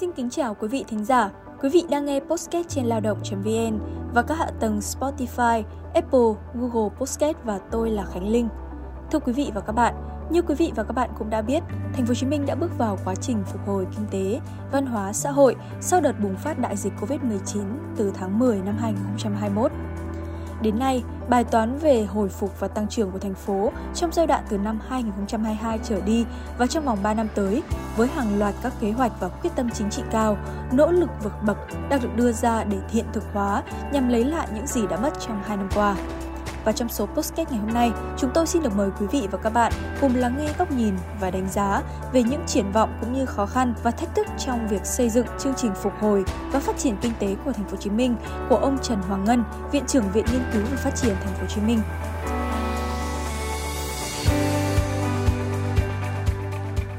Xin kính chào quý vị thính giả. Quý vị đang nghe podcast trên lao động.vn và các hạ tầng Spotify, Apple, Google Podcast và tôi là Khánh Linh. Thưa quý vị và các bạn, như quý vị và các bạn cũng đã biết, thành phố Hồ Chí Minh đã bước vào quá trình phục hồi kinh tế, văn hóa, xã hội sau đợt bùng phát đại dịch Covid-19 từ tháng 10 năm 2021. Đến nay, bài toán về hồi phục và tăng trưởng của thành phố trong giai đoạn từ năm 2022 trở đi và trong vòng 3 năm tới, với hàng loạt các kế hoạch và quyết tâm chính trị cao, nỗ lực vượt bậc đang được đưa ra để hiện thực hóa nhằm lấy lại những gì đã mất trong 2 năm qua. Và trong số podcast ngày hôm nay, chúng tôi xin được mời quý vị và các bạn cùng lắng nghe góc nhìn và đánh giá về những triển vọng cũng như khó khăn và thách thức trong việc xây dựng chương trình phục hồi và phát triển kinh tế của thành phố Hồ Chí Minh của ông Trần Hoàng Ngân, Viện trưởng Viện Nghiên cứu và Phát triển thành phố Hồ Chí Minh.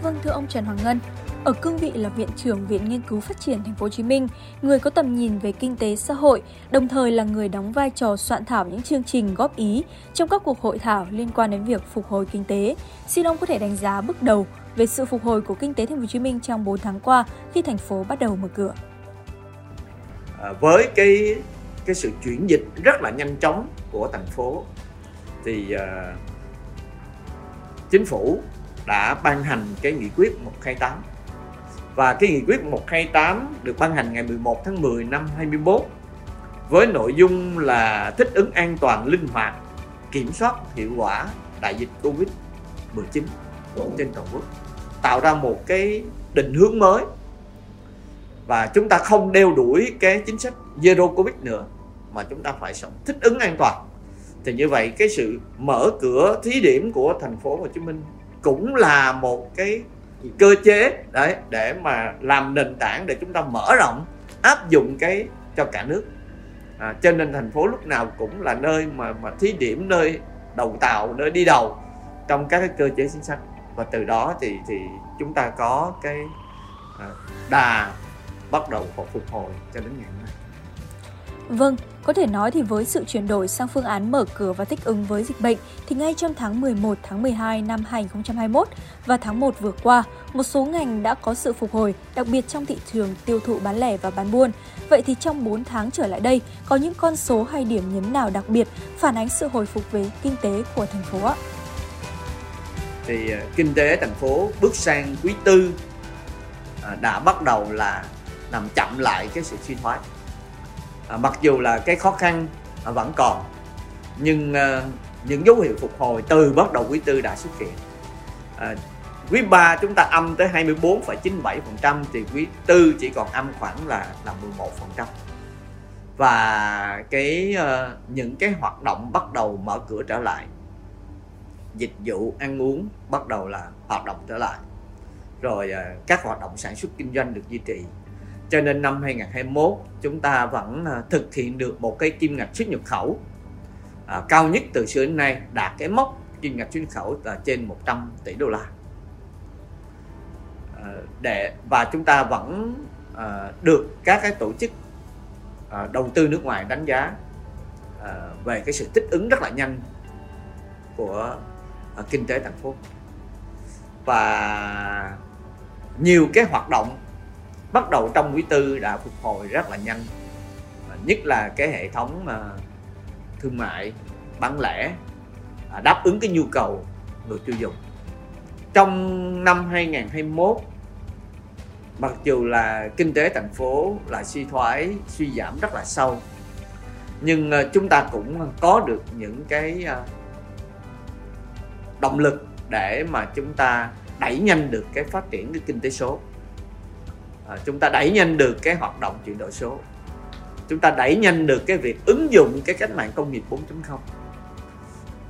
Vâng thưa ông Trần Hoàng Ngân, ở cương vị là viện trưởng Viện Nghiên cứu Phát triển Thành phố Hồ Chí Minh, người có tầm nhìn về kinh tế xã hội, đồng thời là người đóng vai trò soạn thảo những chương trình góp ý trong các cuộc hội thảo liên quan đến việc phục hồi kinh tế. Xin ông có thể đánh giá bước đầu về sự phục hồi của kinh tế Thành phố Hồ Chí Minh trong 4 tháng qua khi thành phố bắt đầu mở cửa. À, với cái cái sự chuyển dịch rất là nhanh chóng của thành phố thì uh, chính phủ đã ban hành cái nghị quyết 128 và cái nghị quyết 128 được ban hành ngày 11 tháng 10 năm 21 với nội dung là thích ứng an toàn linh hoạt, kiểm soát hiệu quả đại dịch Covid-19 trên toàn quốc, tạo ra một cái định hướng mới. Và chúng ta không đeo đuổi cái chính sách zero covid nữa, mà chúng ta phải sống thích ứng an toàn. Thì như vậy, cái sự mở cửa thí điểm của thành phố Hồ Chí Minh cũng là một cái cơ chế đấy để mà làm nền tảng để chúng ta mở rộng áp dụng cái cho cả nước. À, cho nên thành phố lúc nào cũng là nơi mà mà thí điểm nơi đầu tàu nơi đi đầu trong các cái cơ chế chính sách. Và từ đó thì thì chúng ta có cái à, đà bắt đầu phục hồi cho đến ngày hôm nay. Vâng, có thể nói thì với sự chuyển đổi sang phương án mở cửa và thích ứng với dịch bệnh thì ngay trong tháng 11, tháng 12 năm 2021 và tháng 1 vừa qua, một số ngành đã có sự phục hồi, đặc biệt trong thị trường tiêu thụ bán lẻ và bán buôn. Vậy thì trong 4 tháng trở lại đây, có những con số hay điểm nhấn nào đặc biệt phản ánh sự hồi phục về kinh tế của thành phố ạ? Thì ờ, kinh tế thành phố bước sang quý tư à, đã bắt đầu là làm chậm lại cái sự suy thoái à, mặc dù là cái khó khăn à, vẫn còn nhưng à, những dấu hiệu phục hồi từ bắt đầu quý tư đã xuất hiện. À, quý 3 chúng ta âm tới 24,97% thì quý tư chỉ còn âm khoảng là là 11% và cái uh, những cái hoạt động bắt đầu mở cửa trở lại dịch vụ ăn uống bắt đầu là hoạt động trở lại. Rồi uh, các hoạt động sản xuất kinh doanh được duy trì cho nên năm 2021 chúng ta vẫn à, thực hiện được một cái kim ngạch xuất nhập khẩu. À, cao nhất từ xưa đến nay đạt cái mốc kim ngạch xuất nhập khẩu là trên 100 tỷ đô la. À, để và chúng ta vẫn à, được các cái tổ chức à, đầu tư nước ngoài đánh giá à, về cái sự thích ứng rất là nhanh của à, kinh tế thành phố. Và nhiều cái hoạt động bắt đầu trong quý tư đã phục hồi rất là nhanh. Nhất là cái hệ thống mà thương mại, bán lẻ à, đáp ứng cái nhu cầu người tiêu dùng. Trong năm 2021 mặc dù là kinh tế thành phố, là suy thoái, suy giảm rất là sâu, nhưng ờ, chúng ta cũng có được những cái ờ, động lực để mà chúng ta đẩy nhanh được cái phát triển cái kinh tế số à, chúng ta đẩy nhanh được cái hoạt động chuyển đổi số. Chúng ta đẩy nhanh được cái việc ứng dụng cái cách mạng công nghiệp 4.0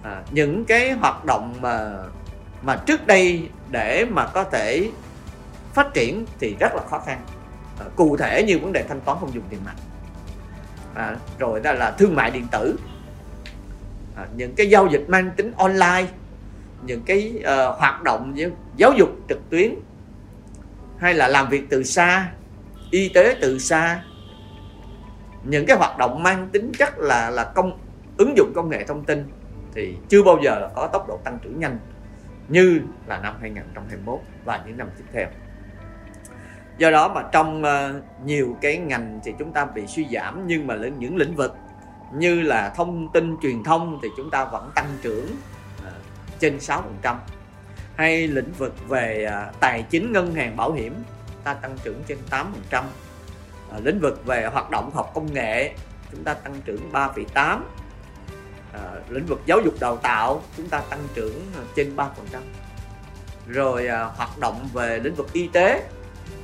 à, ờ, những cái hoạt động mà mà trước đây để mà có thể phát triển thì rất là khó khăn. À, cụ thể như vấn đề thanh toán không dùng tiền mặt. À, rồi đó là thương mại điện tử. À, những cái giao dịch mang tính online những cái uh, hoạt động như giáo dục trực tuyến hay là làm việc từ xa, y tế từ xa những cái hoạt động mang tính chất là là công, ứng dụng công nghệ thông tin thì chưa bao giờ có tốc độ tăng trưởng nhanh như là năm 2021 và những năm tiếp theo. do đó mà trong ờ, nhiều cái ngành thì chúng ta bị suy giảm, nhưng mà những lĩnh vực như là thông tin truyền thông thì chúng ta vẫn tăng trưởng ờ, trên 6% hay lĩnh vực về à, tài chính ngân hàng bảo hiểm ta tăng trưởng trên 8% uh, à, lĩnh vực về hoạt động học công nghệ chúng ta tăng trưởng 3,8 à, lĩnh vực giáo dục đào tạo chúng ta tăng trưởng à, trên 3% rồi à, hoạt động về lĩnh vực y tế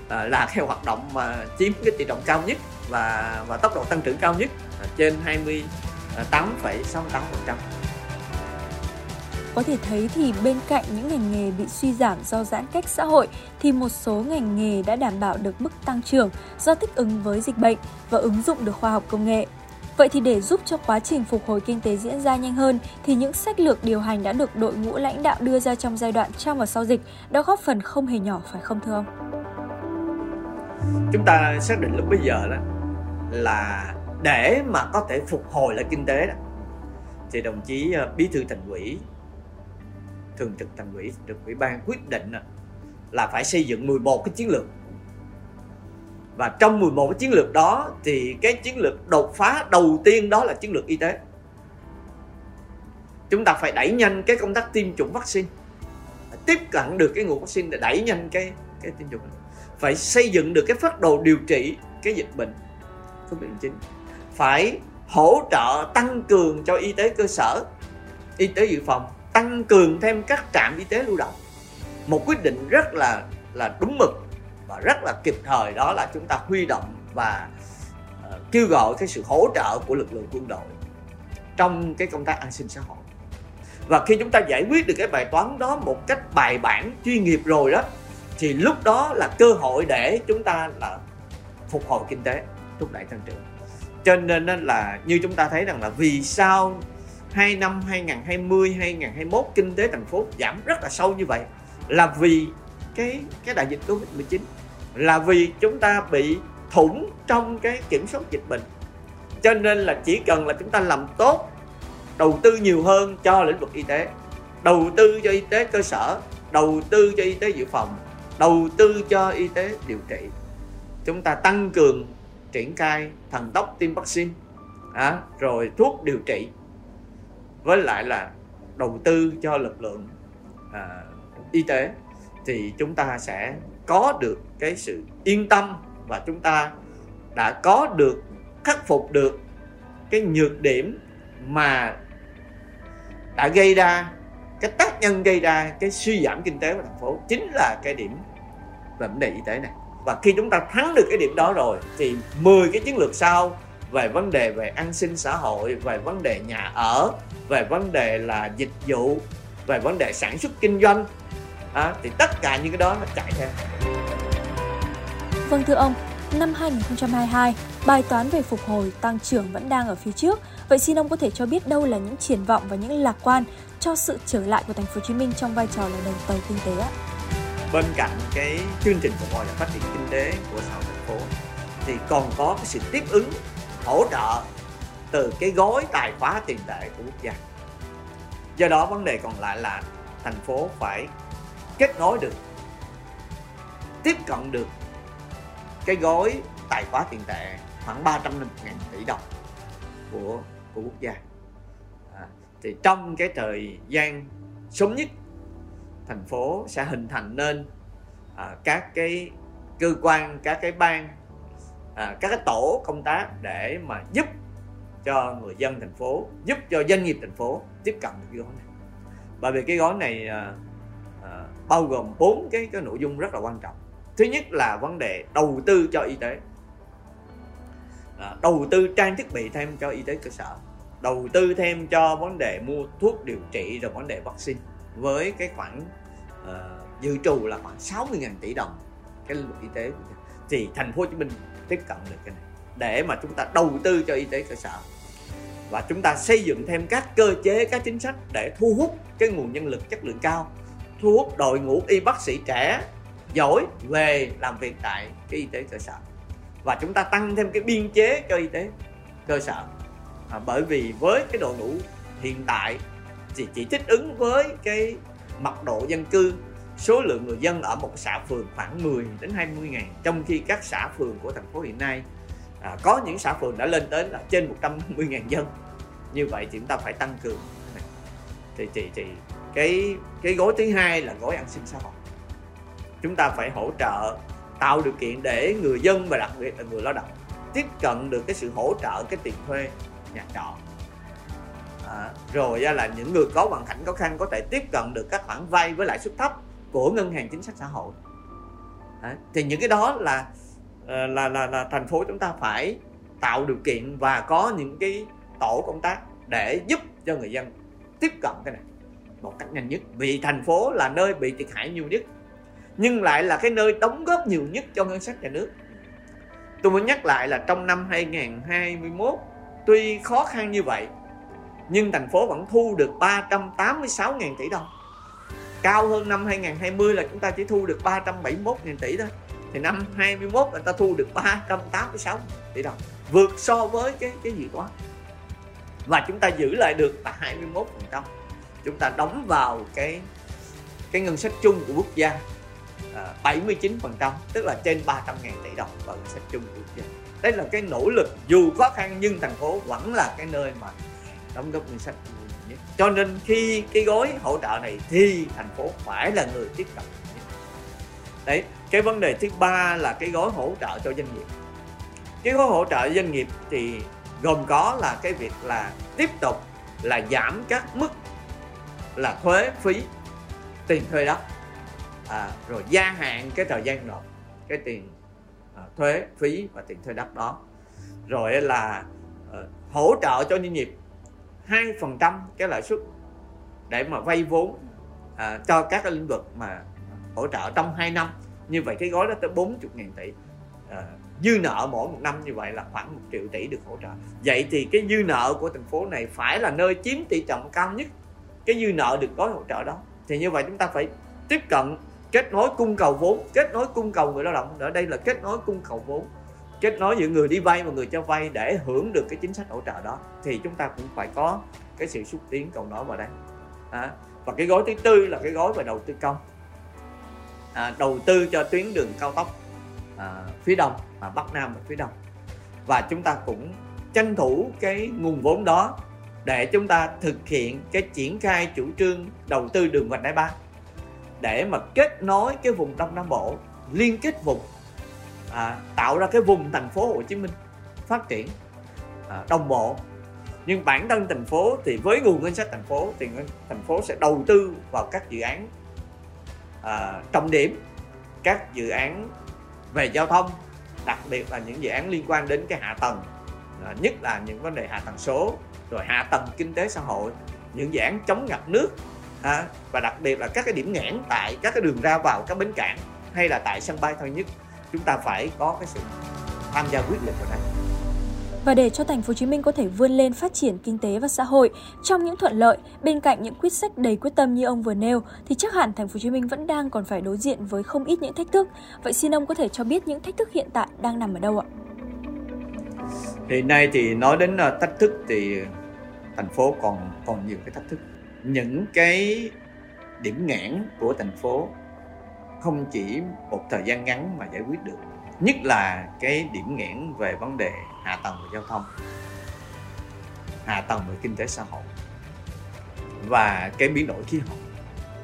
à, là cái hoạt động mà chiếm cái tỷ trọng cao nhất và và tốc độ tăng trưởng cao nhất à, trên 28,68%. Có thể thấy thì bên cạnh những ngành nghề bị suy giảm do giãn cách xã hội, thì một số ngành nghề đã đảm bảo được mức tăng trưởng do thích ứng với dịch bệnh và ứng dụng được khoa học công nghệ. Vậy thì để giúp cho quá trình phục hồi kinh tế diễn ra nhanh hơn, thì những sách lược điều hành đã được đội ngũ lãnh đạo đưa ra trong giai đoạn trong và sau dịch đã góp phần không hề nhỏ, phải không thưa ông? Chúng ta xác định lúc bây giờ đó là để mà có thể phục hồi lại kinh tế đó, thì đồng chí ờ, bí thư thành ủy thường trực thành ủy được ủy ban quyết định là phải xây dựng 11 cái chiến lược. Và trong 11 cái chiến lược đó thì cái chiến lược đột phá đầu tiên đó là chiến lược y tế. Chúng ta phải đẩy nhanh cái công tác tiêm chủng vaccine tiếp cận được cái nguồn vaccine để đẩy nhanh cái cái tiêm chủng. Phải xây dựng được cái phát đồ điều trị cái dịch bệnh COVID-19 phải hỗ trợ tăng cường cho y tế cơ sở, y tế dự phòng tăng cường thêm các trạm y tế lưu động. Một quyết định rất là là đúng mực và rất là kịp thời đó là chúng ta huy động và uh, kêu gọi cái sự hỗ trợ của lực lượng quân đội trong cái công tác an sinh xã hội. Và khi chúng ta giải quyết được cái bài toán đó một cách bài bản chuyên nghiệp rồi đó thì lúc đó là cơ hội để chúng ta là phục hồi kinh tế thúc đẩy tăng trưởng. Cho nên là như chúng ta thấy rằng là vì sao hai năm 2020 2021 kinh tế thành phố giảm rất là sâu như vậy là vì cái cái đại dịch Covid-19 là vì chúng ta bị thủng trong cái kiểm soát dịch bệnh. Cho nên là chỉ cần là chúng ta làm tốt đầu tư nhiều hơn cho lĩnh vực y tế đầu tư cho y tế cơ sở đầu tư cho y tế dự phòng đầu tư cho y tế điều trị chúng ta tăng cường triển khai thần tốc tiêm vaccine à, rồi thuốc điều trị với lại là đầu tư cho lực lượng à, y tế thì chúng ta sẽ có được cái sự yên tâm và chúng ta đã có được khắc phục được cái nhược điểm mà đã gây ra cái tác nhân gây ra cái suy giảm kinh tế của thành phố chính là cái điểm về vấn đề y tế này. Và khi chúng ta thắng được cái điểm đó rồi thì 10 cái chiến lược sau về vấn đề về an sinh xã hội về vấn đề nhà ở về vấn đề là dịch vụ về vấn đề sản xuất kinh doanh à, thì tất cả những cái đó nó chạy theo Vâng thưa ông, năm 2022, bài toán về phục hồi tăng trưởng vẫn đang ở phía trước. Vậy xin ông có thể cho biết đâu là những triển vọng và những lạc quan cho sự trở lại của thành phố Hồ Chí Minh trong vai trò là đầu tàu kinh tế ạ? Bên cạnh cái chương trình phục hồi và phát triển kinh tế của xã hội thành phố thì còn có cái sự tiếp ứng hỗ trợ từ cái gói tài khóa tiền tệ của quốc gia. Do đó vấn đề còn lại là thành phố phải kết nối được tiếp cận được cái gói tài khóa tiền tệ khoảng 350 ngàn tỷ đồng của của quốc gia à, thì trong cái thời gian sớm nhất thành phố sẽ hình thành nên à, các cái cơ quan các cái ban à, các cái tổ công tác để mà giúp cho người dân thành phố giúp cho doanh nghiệp thành phố tiếp cận được cái gói này. Bởi vì cái gói này à, à, bao gồm bốn cái cái nội dung rất là quan trọng. Thứ nhất là vấn đề đầu tư cho y tế. À, đầu tư trang thiết bị thêm cho y tế cơ sở. Đầu tư thêm cho vấn đề mua thuốc điều trị rồi vấn đề vaccine. Với cái khoản uh, dự trù là khoảng 60.000 tỷ đồng cái lĩnh vực y tế. Thì thành phố Hồ Chí Minh tiếp cận được cái này để mà chúng ta đầu tư cho y tế cơ sở. Và chúng ta xây dựng thêm các cơ chế các chính sách để thu hút cái nguồn nhân lực chất lượng cao thu hút đội ngũ y bác sĩ trẻ giỏi về làm việc tại cái y tế cơ sở. Và chúng ta tăng thêm cái biên chế cho y tế cơ sở. À, bởi vì với cái đội ngũ hiện tại thì chỉ thích ứng với cái mật độ dân cư số lượng người dân ở một xã phường khoảng 10 đến 20 ngàn. Trong khi các xã phường của thành phố hiện nay à, có những xã phường đã lên tới là trên 150 ngàn dân. Như vậy thì chúng ta phải tăng cường. Thì thì thì cái cái gói thứ hai là gói an sinh xã hội. Chúng ta phải hỗ trợ tạo điều kiện để người dân và đặc biệt là người lao động tiếp cận được cái sự hỗ trợ cái tiền thuê nhà trọ. À, rồi là những người có hoàn cảnh khó khăn có thể tiếp cận được các khoản vay với lãi suất thấp của ngân hàng chính sách xã hội. À, thì những cái đó là ờ, là là là thành phố chúng ta phải tạo điều kiện và có những cái tổ công tác để giúp cho người dân tiếp cận cái này một cách nhanh nhất. Vì thành phố là nơi bị thiệt hại nhiều nhất nhưng lại là cái nơi đóng góp nhiều nhất cho ngân sách nhà nước. Tôi muốn nhắc lại là trong năm 2021 tuy khó khăn như vậy nhưng thành phố vẫn thu được 386.000 tỷ đồng cao hơn năm 2020 là chúng ta chỉ thu được 371.000 tỷ thôi. Thì năm 21 người ta thu được 386 tỷ đồng, vượt so với cái cái dự toán. Và chúng ta giữ lại được là 21 phần trăm. Chúng ta đóng vào cái cái ngân sách chung của quốc gia à, 79 phần trăm, tức là trên 300 ngàn tỷ đồng vào ngân sách chung của quốc gia. Đây là cái nỗ lực dù khó khăn nhưng thành phố vẫn là cái nơi mà đóng góp ngân sách cho nên khi cái gói hỗ trợ này thì thành phố phải là người tiếp cận. Đấy cái vấn đề thứ ba là cái gói hỗ trợ cho doanh nghiệp. Cái gói hỗ trợ doanh nghiệp thì gồm có là cái việc là tiếp tục là giảm các mức là thuế phí tiền thuê đất à, rồi gia hạn cái thời gian nộp cái tiền à, thuế phí và tiền thuê đất đó. Rồi là à, hỗ trợ cho doanh nghiệp hai phần trăm cái lãi suất để mà vay vốn à, cho các cái lĩnh vực mà hỗ trợ trong 2 năm. Như vậy cái gói đó tới 40 ngàn tỷ. À, dư nợ mỗi một năm như vậy là khoảng 1 triệu tỷ được hỗ trợ. Vậy thì cái dư nợ của thành phố này phải là nơi chiếm tỷ trọng cao nhất cái dư nợ được gói hỗ trợ đó. Thì như vậy chúng ta phải tiếp cận kết nối cung cầu vốn kết nối cung cầu người lao động. Ở đây là kết nối cung cầu vốn kết nối giữa người đi vay và người cho vay để hưởng được cái chính sách hỗ trợ đó thì chúng ta cũng phải có cái sự xúc tiến cầu nối vào đây. À, và cái gói thứ tư là cái gói về đầu tư công. À, đầu tư cho tuyến đường cao tốc à, phía đông à, bắc nam và phía đông. Và chúng ta cũng tranh thủ cái nguồn vốn đó để chúng ta thực hiện cái triển khai chủ trương đầu tư đường vành đai ba để mà kết nối cái vùng đông nam bộ liên kết vùng à, tạo ra cái vùng thành phố Hồ Chí Minh phát triển à, đồng bộ. Nhưng bản thân thành phố thì với nguồn ngân sách thành phố thì thành phố sẽ đầu tư vào các dự án à, trọng điểm các dự án về giao thông đặc biệt là những dự án liên quan đến cái hạ tầng à, nhất là những vấn đề hạ tầng số rồi hạ tầng kinh tế xã hội những dự án chống ngập nước à, và đặc biệt là các cái điểm nghẽn tại các cái đường ra vào các bến cảng hay là tại sân bay thôi nhất chúng ta phải có cái sự tham gia quyết liệt vào đây và để cho thành phố Hồ Chí Minh có thể vươn lên phát triển kinh tế và xã hội trong những thuận lợi bên cạnh những quyết sách đầy quyết tâm như ông vừa nêu thì chắc hẳn thành phố Hồ Chí Minh vẫn đang còn phải đối diện với không ít những thách thức. Vậy xin ông có thể cho biết những thách thức hiện tại đang nằm ở đâu ạ? Hiện nay thì nói đến ờ, thách thức thì thành phố còn còn nhiều cái thách thức. Những cái điểm nghẽn của thành phố không chỉ một thời gian ngắn mà giải quyết được, nhất là cái điểm nghẽn về vấn đề hạ tầng và giao thông, hạ tầng về kinh tế xã hội và cái biến đổi khí hậu.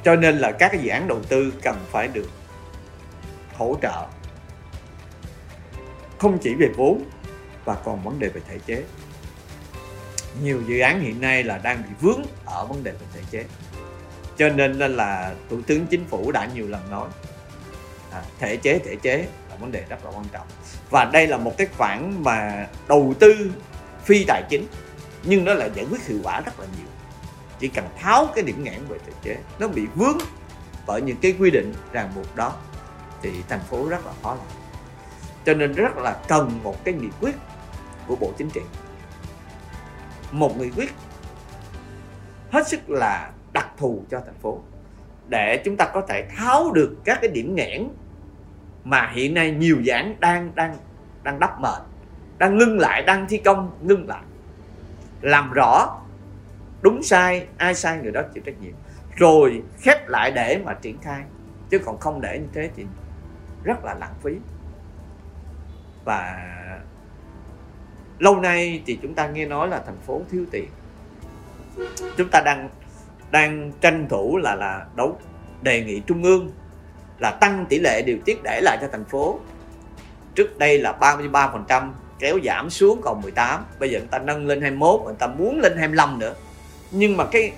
Cho nên là các dự án đầu tư cần phải được hỗ trợ không chỉ về vốn và còn vấn đề về thể chế. Nhiều dự án hiện nay là đang bị vướng ở vấn đề về thể chế cho nên là thủ tướng chính phủ đã nhiều lần nói à, thể chế thể chế là vấn đề rất là quan trọng. Và đây là một cái khoản mà đầu tư phi tài chính nhưng nó lại giải quyết hiệu quả rất là nhiều. Chỉ cần tháo cái điểm nghẽn về thể chế nó bị vướng bởi những cái quy định ràng buộc đó thì thành phố rất là khó làm. Cho nên rất là cần một cái nghị quyết của bộ chính trị. Một nghị quyết hết sức là đặc thù cho thành phố để chúng ta có thể tháo được các cái điểm nghẽn mà hiện nay nhiều dự án đang đang đang đắp mệt đang ngưng lại, đang thi công, ngưng lại. Làm rõ đúng sai, ai sai người đó chịu trách nhiệm. Rồi khép lại để mà triển khai, chứ còn không để như thế thì rất là lãng phí. Và lâu nay thì chúng ta nghe nói là thành phố thiếu tiền. Chúng ta đang đang tranh thủ là là đấu, đề nghị trung ương là tăng tỷ lệ điều tiết để lại cho thành phố. Trước đây là 33% kéo giảm xuống còn 18 bây giờ người ta nâng lên 21 người ta muốn lên 25 nữa. Nhưng mà cái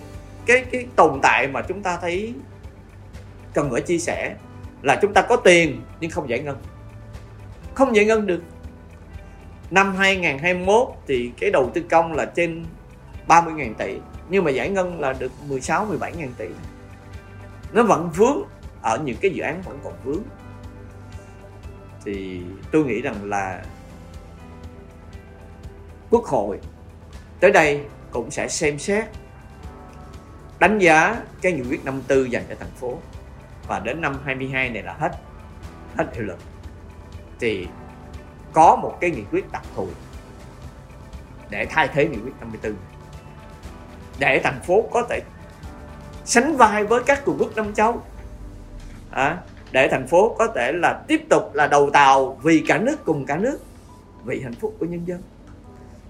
cái cái tồn tại mà chúng ta thấy cần phải chia sẻ là chúng ta có tiền nhưng không giải ngân. Không giải ngân được. Năm 2021 thì cái đầu tư công là trên 30.000 tỷ nhưng mà giải ngân là được 16 17 ngàn tỷ. Nó vẫn vướng ở những cái dự án vẫn còn vướng. Thì tôi nghĩ rằng là quốc hội tới đây cũng sẽ xem xét, đánh giá cái nghị quyết 54 dành cho thành phố. Và đến năm 22 này là hết hết hiệu lực. Thì có một cái nghị quyết đặc thù để thay thế nghị quyết 54 để thành phố có thể sánh vai với các cường quốc Nam Châu. À, để thành phố có thể là tiếp tục là đầu tàu vì cả nước cùng cả nước vì hạnh phúc của nhân dân.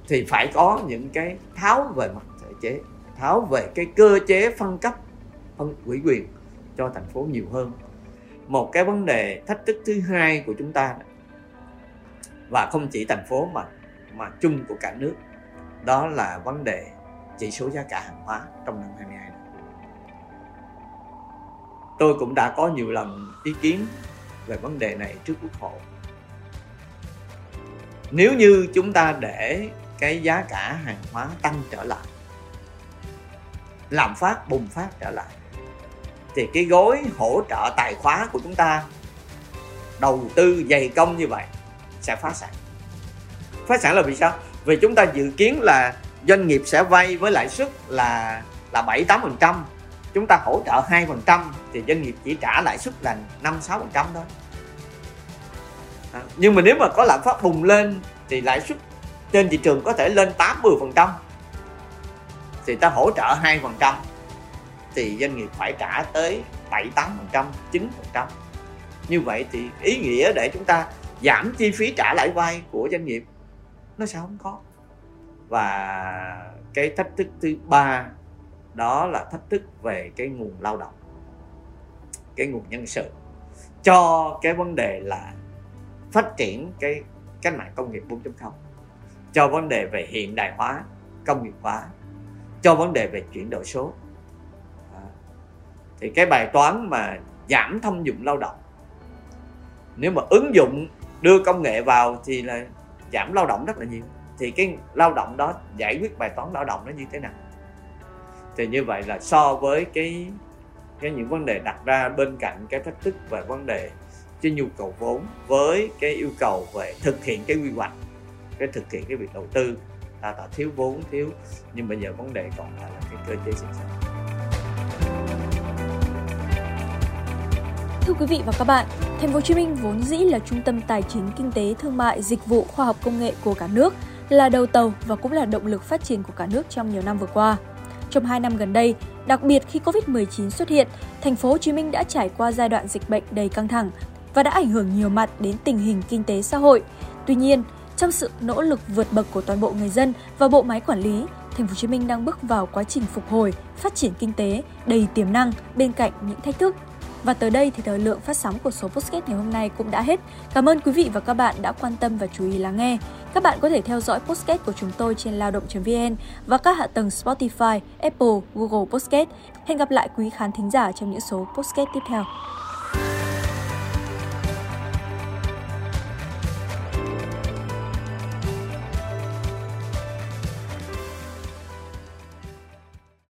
Thì phải có những cái tháo về mặt thể chế tháo về cái cơ chế phân cấp phân ủy quyền cho thành phố nhiều hơn. Một cái vấn đề thách thức thứ hai của chúng ta và không chỉ thành phố mà mà chung của cả nước đó là vấn đề chỉ số giá cả hàng hóa trong năm 22 này. Tôi cũng đã có nhiều lần ý kiến về vấn đề này trước Quốc hội. Nếu như chúng ta để cái giá cả hàng hóa tăng trở lại, làm phát bùng phát trở lại, thì cái gói hỗ trợ tài khóa của chúng ta đầu tư dày công như vậy sẽ phá sản. Phá sản là vì sao? Vì chúng ta dự kiến là doanh nghiệp sẽ vay với lãi suất là là 7 8 phần trăm. Chúng ta hỗ trợ 2 phần trăm thì doanh nghiệp chỉ trả lãi suất là 5 6 phần trăm thôi. À, nhưng mà nếu mà có lạm phát bùng lên thì lãi suất trên thị trường có thể lên 80 phần trăm. Thì ta hỗ trợ 2 phần trăm thì doanh nghiệp phải trả tới 7 8 phần trăm 9 phần trăm. Như vậy thì ý nghĩa để chúng ta giảm chi phí trả lãi vay của doanh nghiệp nó sao không có và cái thách thức thứ ba đó là thách thức về cái nguồn lao động cái nguồn nhân sự. Cho cái vấn đề là phát triển cái cách mạng công nghiệp 4.0 cho vấn đề về hiện đại hóa công nghiệp hóa cho vấn đề về chuyển đổi số. À, thì cái bài toán mà giảm thâm dụng lao động nếu mà ứng dụng đưa công nghệ vào thì là giảm lao động rất là nhiều thì cái lao động đó giải quyết bài toán lao động nó như thế nào? Thì như vậy là so với cái cái những vấn đề đặt ra bên cạnh cái thách thức về vấn đề cái nhu cầu vốn với cái yêu cầu về thực hiện cái quy hoạch cái thực hiện cái việc đầu tư. Ta tạo thiếu vốn thiếu nhưng bây giờ vấn đề còn lại là cái cơ chế chính sách. Thưa quý vị và các bạn, Thành phố Hồ Chí Minh vốn dĩ là trung tâm tài chính, kinh tế, thương mại, dịch vụ, khoa học công nghệ của cả nước là đầu tàu và cũng là động lực phát triển của cả nước trong nhiều năm vừa qua. Trong 2 năm gần đây, đặc biệt khi Covid-19 xuất hiện, thành phố Hồ Chí Minh đã trải qua giai đoạn dịch bệnh đầy căng thẳng và đã ảnh hưởng nhiều mặt đến tình hình kinh tế xã hội. Tuy nhiên, trong sự nỗ lực vượt bậc của toàn bộ người dân và bộ máy quản lý, thành phố Hồ Chí Minh đang bước vào quá trình phục hồi, phát triển kinh tế đầy tiềm năng bên cạnh những thách thức và tới đây thì thời lượng phát sóng của số podcast ngày hôm nay cũng đã hết. Cảm ơn quý vị và các bạn đã quan tâm và chú ý lắng nghe. Các bạn có thể theo dõi podcast của chúng tôi trên lao động.vn và các hạ tầng Spotify, Apple, Google Podcast. Hẹn gặp lại quý khán thính giả trong những số podcast tiếp theo.